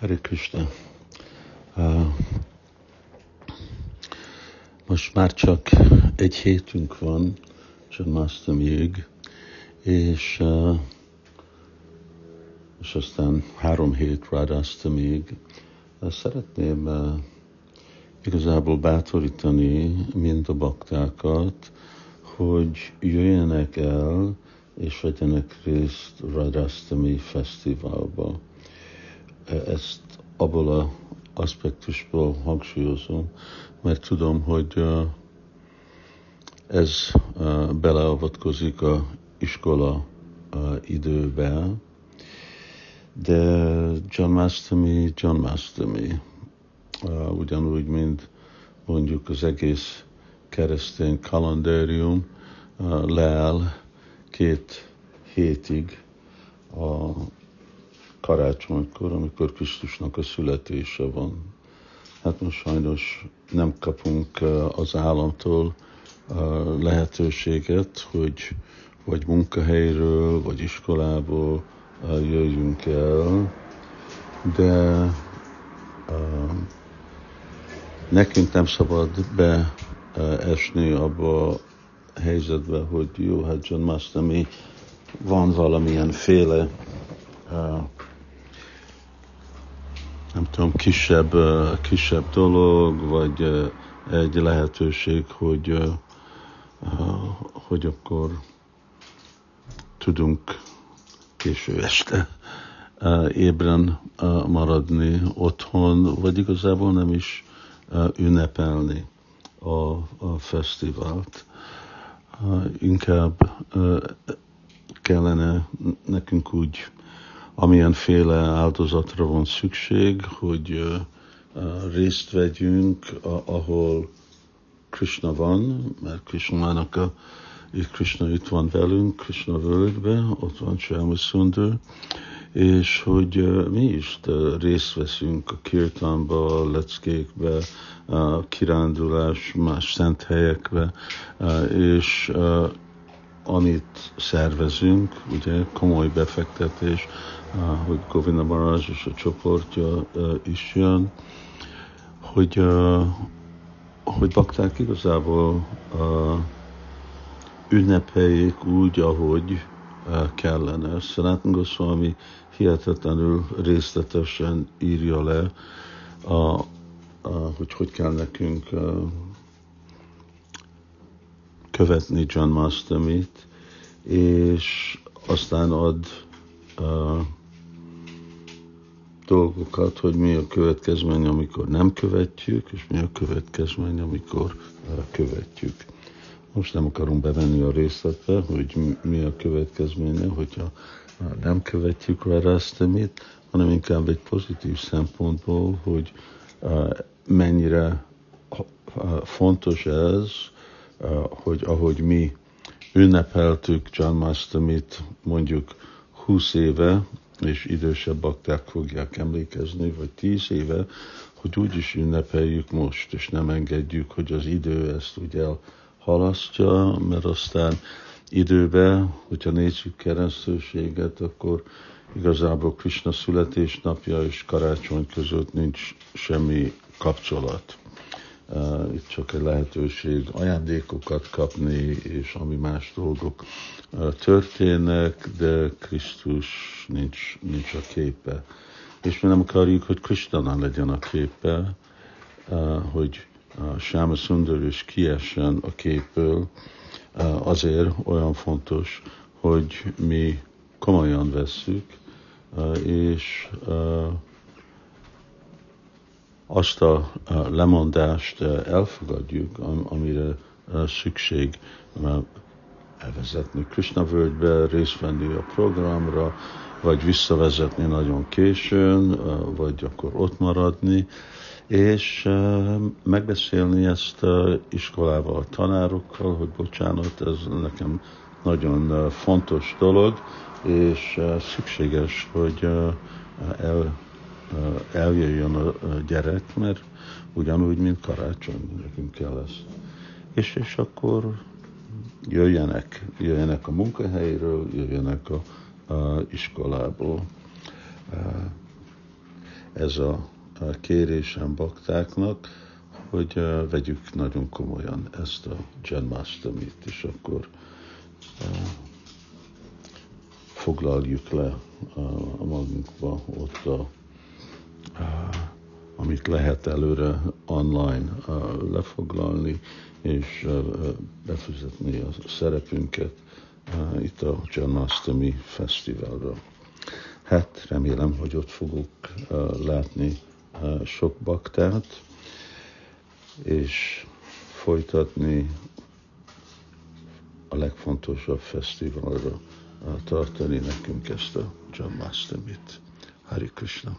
Hare Krishna. Uh, most már csak egy hétünk van Janmastamiig, és, uh, és aztán három hét Radhastamiig. Uh, szeretném uh, igazából bátorítani mind a baktákat, hogy jöjjenek el és vegyenek részt Radhastami fesztiválba ezt abból a aspektusból hangsúlyozom, mert tudom, hogy ez beleavatkozik a iskola időbe, de John Mastami, John Mastami, ugyanúgy, mint mondjuk az egész keresztény kalendárium leáll két hétig a karácsonykor, amikor Krisztusnak a születése van. Hát most sajnos nem kapunk az államtól lehetőséget, hogy vagy munkahelyről, vagy iskolából jöjjünk el, de nekünk nem szabad beesni abba a helyzetbe, hogy jó, hát John Master, mi van valamilyen féle nem tudom, kisebb, kisebb dolog, vagy egy lehetőség, hogy, hogy akkor tudunk késő este ébren maradni otthon, vagy igazából nem is ünnepelni a, a fesztivált. Inkább kellene nekünk úgy amilyenféle áldozatra van szükség, hogy részt vegyünk, ahol Krishna van, mert Krishnának a Krishna itt van velünk, Krishna völgyben, ott van Sundar, és hogy mi is részt veszünk a kirtánba, a leckékbe, a kirándulás más szent helyekbe, és amit szervezünk, ugye komoly befektetés, hogy Govinda Maharaj és a csoportja is jön, hogy, hogy bakták igazából ünnepeljék úgy, ahogy kellene. Szenátn Goswami hihetetlenül részletesen írja le, a, a, hogy hogy kell nekünk követni John Mastamit, és aztán ad uh, dolgokat, hogy mi a következmény, amikor nem követjük, és mi a következmény, amikor követjük. Most nem akarunk bevenni a részletbe, hogy mi a következménye, hogyha nem követjük rá ezt, mit, hanem inkább egy pozitív szempontból, hogy mennyire fontos ez, hogy ahogy mi ünnepeltük John Mastamit mondjuk 20 éve, és idősebb bakták fogják emlékezni, vagy tíz éve, hogy úgy is ünnepeljük most, és nem engedjük, hogy az idő ezt úgy elhalasztja, mert aztán időben, hogyha nézzük keresztőséget, akkor igazából Krishna születésnapja és karácsony között nincs semmi kapcsolat. Itt csak egy lehetőség ajándékokat kapni, és ami más dolgok történnek, de Krisztus nincs, nincs a képe. És mi nem akarjuk, hogy Kristana legyen a képe, hogy Sáma Sundar is kiessen a képből, azért olyan fontos, hogy mi komolyan vesszük, és azt a lemondást elfogadjuk, amire szükség elvezetni. Krishna völgybe, részt venni a programra, vagy visszavezetni nagyon későn, vagy akkor ott maradni, és megbeszélni ezt iskolával, a tanárokkal, hogy bocsánat, ez nekem nagyon fontos dolog, és szükséges, hogy el eljöjjön a gyerek, mert ugyanúgy, mint karácsony, nekünk kell ez. És, és akkor jöjjenek, jöjjenek a munkahelyről, jöjjenek a, a iskolából. ez a kérésem baktáknak, hogy vegyük nagyon komolyan ezt a Janmastamit, és akkor foglaljuk le a magunkba ott a, amit lehet előre online lefoglalni, és befizetni a szerepünket itt a Janmastami Fesztiválra. Hát remélem, hogy ott fogok látni sok baktát, és folytatni a legfontosabb fesztiválra tartani nekünk ezt a Janmastamit. Hari Krishna.